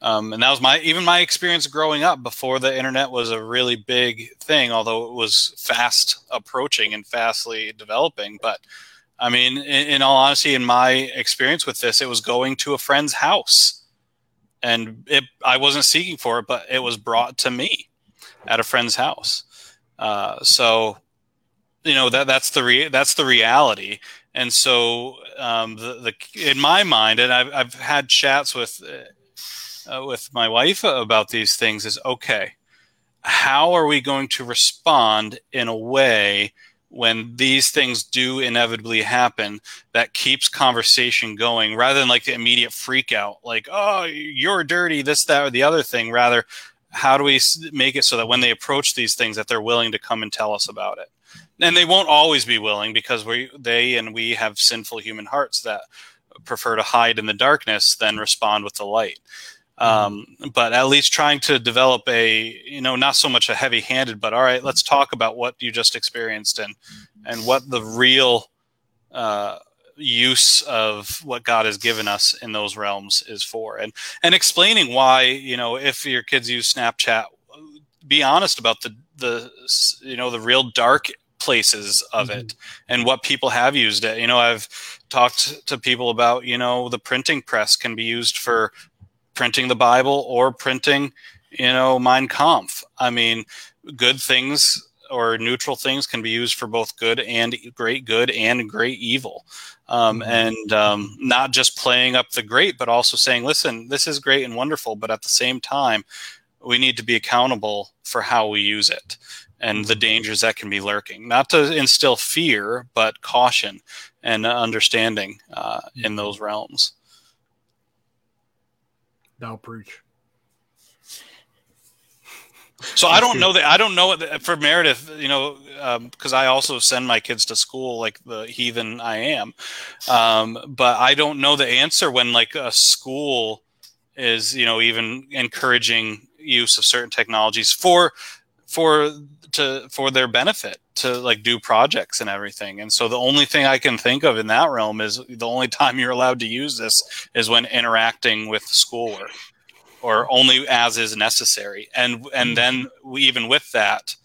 Um, and that was my even my experience growing up before the internet was a really big thing, although it was fast approaching and fastly developing. But I mean, in, in all honesty, in my experience with this, it was going to a friend's house, and it I wasn't seeking for it, but it was brought to me at a friend's house. Uh, so, you know that that's the re- that's the reality. And so, um, the, the in my mind, and I've I've had chats with uh, with my wife about these things is okay, how are we going to respond in a way when these things do inevitably happen that keeps conversation going rather than like the immediate freak out, like, oh, you're dirty, this, that, or the other thing. Rather, how do we make it so that when they approach these things that they're willing to come and tell us about it? And they won't always be willing because we, they and we have sinful human hearts that prefer to hide in the darkness than respond with the light. Um, but at least trying to develop a, you know, not so much a heavy handed, but all right, let's talk about what you just experienced and, and what the real, uh, use of what God has given us in those realms is for and and explaining why you know if your kids use Snapchat be honest about the the you know the real dark places of mm-hmm. it and what people have used it you know I've talked to people about you know the printing press can be used for printing the Bible or printing, you know, Mein Kampf. I mean, good things or neutral things can be used for both good and great good and great evil. Um, mm-hmm. and um, not just playing up the great, but also saying, listen, this is great and wonderful, but at the same time, we need to be accountable for how we use it and the dangers that can be lurking. Not to instill fear, but caution and understanding uh, in mm-hmm. those realms. Thou preach. So I don't know that I don't know for Meredith, you know, because um, I also send my kids to school like the heathen I am, um, but I don't know the answer when like a school is you know even encouraging use of certain technologies for for to for their benefit to like do projects and everything. And so the only thing I can think of in that realm is the only time you're allowed to use this is when interacting with schoolwork or only as is necessary. And and then we, even with that,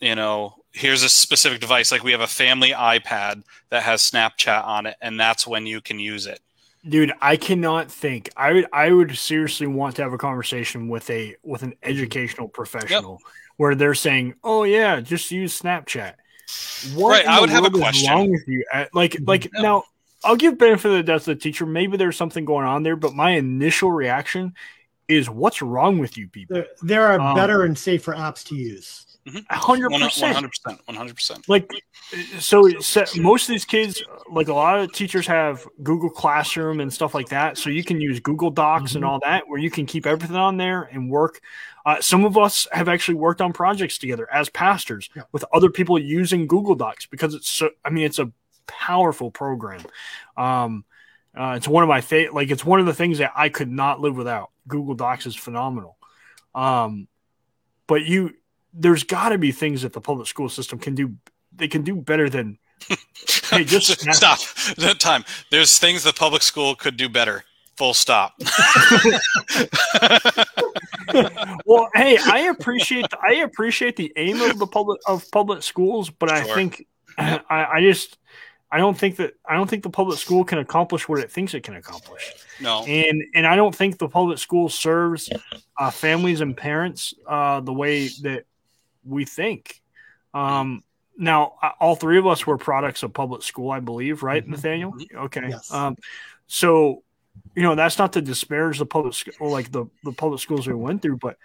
you know, here's a specific device like we have a family iPad that has Snapchat on it and that's when you can use it. Dude, I cannot think. I would I would seriously want to have a conversation with a with an educational professional yep. where they're saying, "Oh yeah, just use Snapchat." What right, I would have a question. Wrong with you? Like like yep. now, I'll give benefit of the doubt to the teacher. Maybe there's something going on there, but my initial reaction is, "What's wrong with you people?" There, there are um, better and safer apps to use. Mm-hmm. Hundred percent, one hundred percent, one hundred percent. Like, so, so most of these kids, like a lot of teachers, have Google Classroom and stuff like that. So you can use Google Docs mm-hmm. and all that, where you can keep everything on there and work. Uh, some of us have actually worked on projects together as pastors yeah. with other people using Google Docs because it's so. I mean, it's a powerful program. Um, uh, it's one of my favorite. Like, it's one of the things that I could not live without. Google Docs is phenomenal. Um, but you, there's got to be things that the public school system can do. They can do better than. hey, just stop. That time. There's things the public school could do better. Full stop. well, hey, I appreciate the, I appreciate the aim of the public of public schools, but sure. I think I, I just I don't think that I don't think the public school can accomplish what it thinks it can accomplish. No, and and I don't think the public school serves uh, families and parents uh, the way that we think. Um, now, all three of us were products of public school, I believe, right, mm-hmm. Nathaniel? Mm-hmm. Okay. Yes. Um, so, you know, that's not to disparage the public school, like the the public schools we went through, but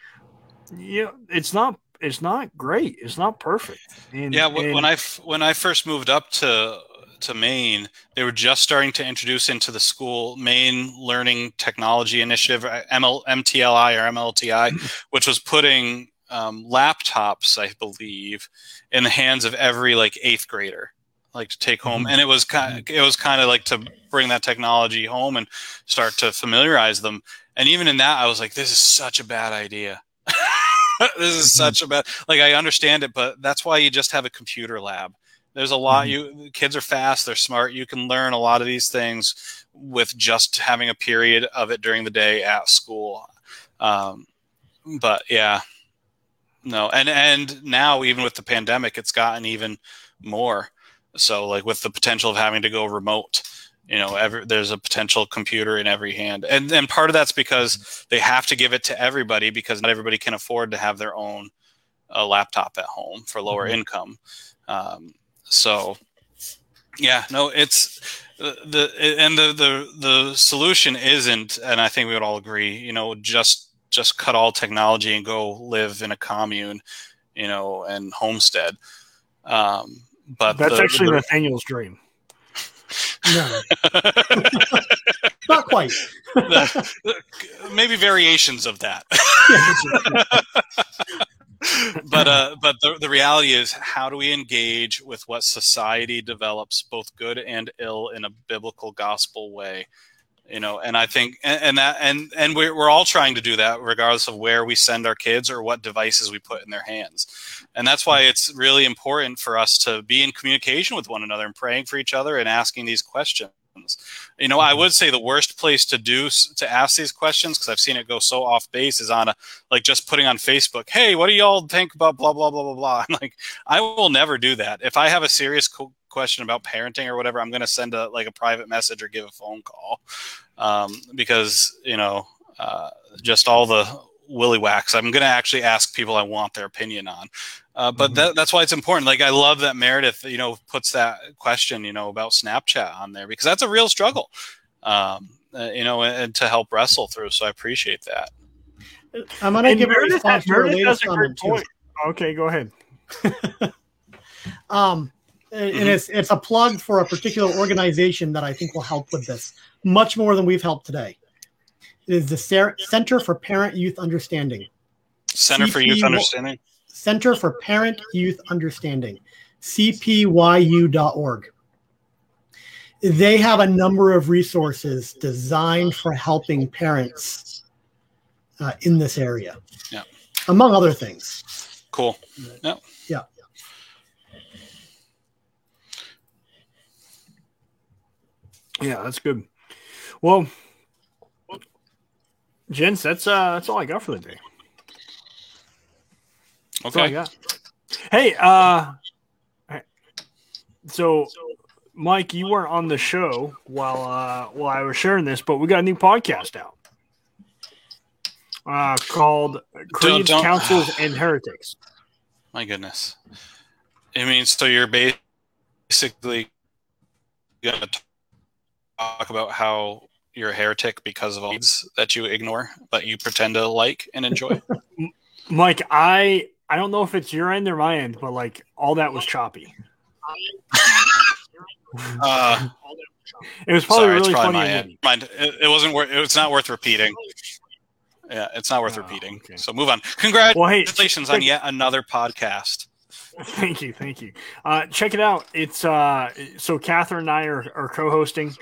yeah, it's not it's not great. It's not perfect. And, yeah, when and, I when I first moved up to to Maine, they were just starting to introduce into the school Maine Learning Technology Initiative, uh, ML, MTLI or MLTI, which was putting um, laptops, I believe, in the hands of every like eighth grader, like to take home. Mm-hmm. And it was kind, of, it was kind of like to bring that technology home and start to familiarize them. And even in that, I was like, this is such a bad idea. this is mm-hmm. such a bad. Like I understand it, but that's why you just have a computer lab there's a lot mm-hmm. you kids are fast, they're smart. You can learn a lot of these things with just having a period of it during the day at school. Um, but yeah, no, and and now even with the pandemic, it's gotten even more. So like with the potential of having to go remote, you know, every, there's a potential computer in every hand, and and part of that's because they have to give it to everybody because not everybody can afford to have their own a laptop at home for lower mm-hmm. income. Um, so, yeah, no, it's the and the the the solution isn't, and I think we would all agree, you know, just just cut all technology and go live in a commune, you know, and homestead. Um, but that's the, actually the, Nathaniel's dream. No, not quite. maybe variations of that but uh, but the, the reality is, how do we engage with what society develops, both good and ill, in a biblical gospel way? You know, and I think, and, and that, and and we're we're all trying to do that, regardless of where we send our kids or what devices we put in their hands, and that's why it's really important for us to be in communication with one another and praying for each other and asking these questions you know, I mm-hmm. would say the worst place to do to ask these questions because I've seen it go so off base is on a like just putting on Facebook. Hey, what do y'all think about blah blah blah blah blah? I'm like, I will never do that. If I have a serious co- question about parenting or whatever, I'm going to send a like a private message or give a phone call um, because you know uh, just all the willy wax. I'm going to actually ask people I want their opinion on. Uh, but mm-hmm. that, that's why it's important. Like I love that Meredith, you know, puts that question, you know, about Snapchat on there because that's a real struggle, um, uh, you know, and, and, to help wrestle through. So I appreciate that. I'm going to give Meredith, a response to your latest comment too. Okay, go ahead. um, and mm-hmm. it's it's a plug for a particular organization that I think will help with this much more than we've helped today. It is the Center for Parent Youth Understanding. Center CP- for Youth Understanding. Center for Parent Youth Understanding, cpyu.org. They have a number of resources designed for helping parents uh, in this area, yeah. among other things. Cool. Yeah. Yeah. Yeah, that's good. Well, gents, that's uh that's all I got for the day. Okay. Hey, uh, so Mike, you weren't on the show while uh, while I was sharing this, but we got a new podcast out uh, called Creeds, don't, don't. Councils, and Heretics. My goodness. I mean, so you're basically going to talk about how you're a heretic because of all that you ignore, but you pretend to like and enjoy. Mike, I I don't know if it's your end or my end, but like all that was choppy. Uh, it was probably sorry, really probably funny. Mind, it, it, wasn't worth. It's not worth repeating. Yeah, it's not worth oh, repeating. Okay. So move on. Congratulations well, hey, on yet another podcast. Thank you, thank you. Uh, check it out. It's uh, so Catherine and I are, are co-hosting,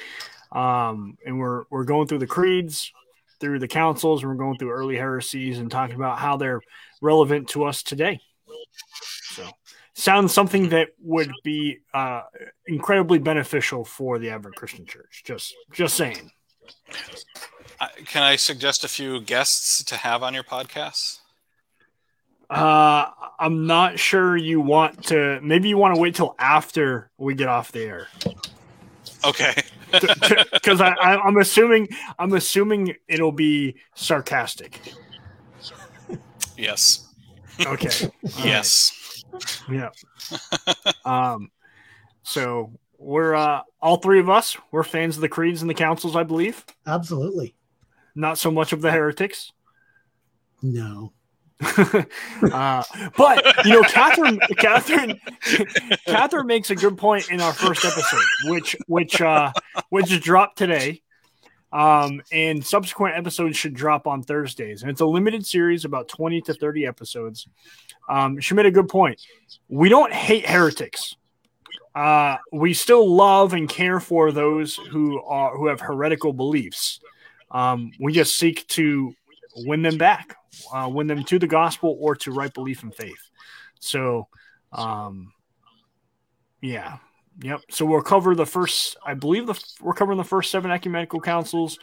um, and we're we're going through the creeds through the councils and we're going through early heresies and talking about how they're relevant to us today. So, sounds something that would be uh, incredibly beneficial for the Advent Christian Church. Just, just saying. Can I suggest a few guests to have on your podcast? Uh, I'm not sure you want to. Maybe you want to wait till after we get off the air. Okay. Because I, I, I'm assuming I'm assuming it'll be sarcastic. Yes. Okay. yes. Right. Yeah. um. So we're uh all three of us. We're fans of the creeds and the councils, I believe. Absolutely. Not so much of the heretics. No. uh, but you know, Catherine, Catherine, Catherine makes a good point in our first episode, which which uh, which dropped today. Um, and subsequent episodes should drop on Thursdays, and it's a limited series, about twenty to thirty episodes. Um, she made a good point. We don't hate heretics. Uh, we still love and care for those who are who have heretical beliefs. Um, we just seek to win them back, uh, win them to the gospel or to right belief and faith. So, um, yeah, yep. So we'll cover the first, I believe the we're covering the first seven ecumenical councils,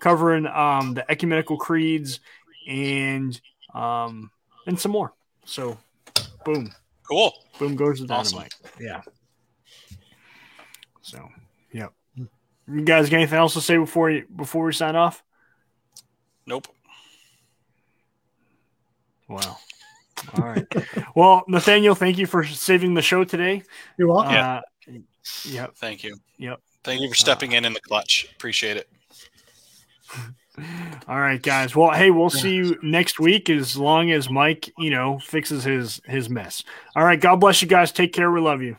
covering um, the ecumenical creeds, and um, and some more. So, boom, cool, boom goes the dynamite. Awesome. Yeah. So, yep. You guys got anything else to say before you, before we sign off? Nope. Wow. All right. well, Nathaniel, thank you for saving the show today. You're welcome. Uh, yep. Thank you. Yep. Thank you for stepping uh, in in the clutch. Appreciate it. All right, guys. Well, hey, we'll see you next week as long as Mike, you know, fixes his his mess. All right. God bless you guys. Take care. We love you.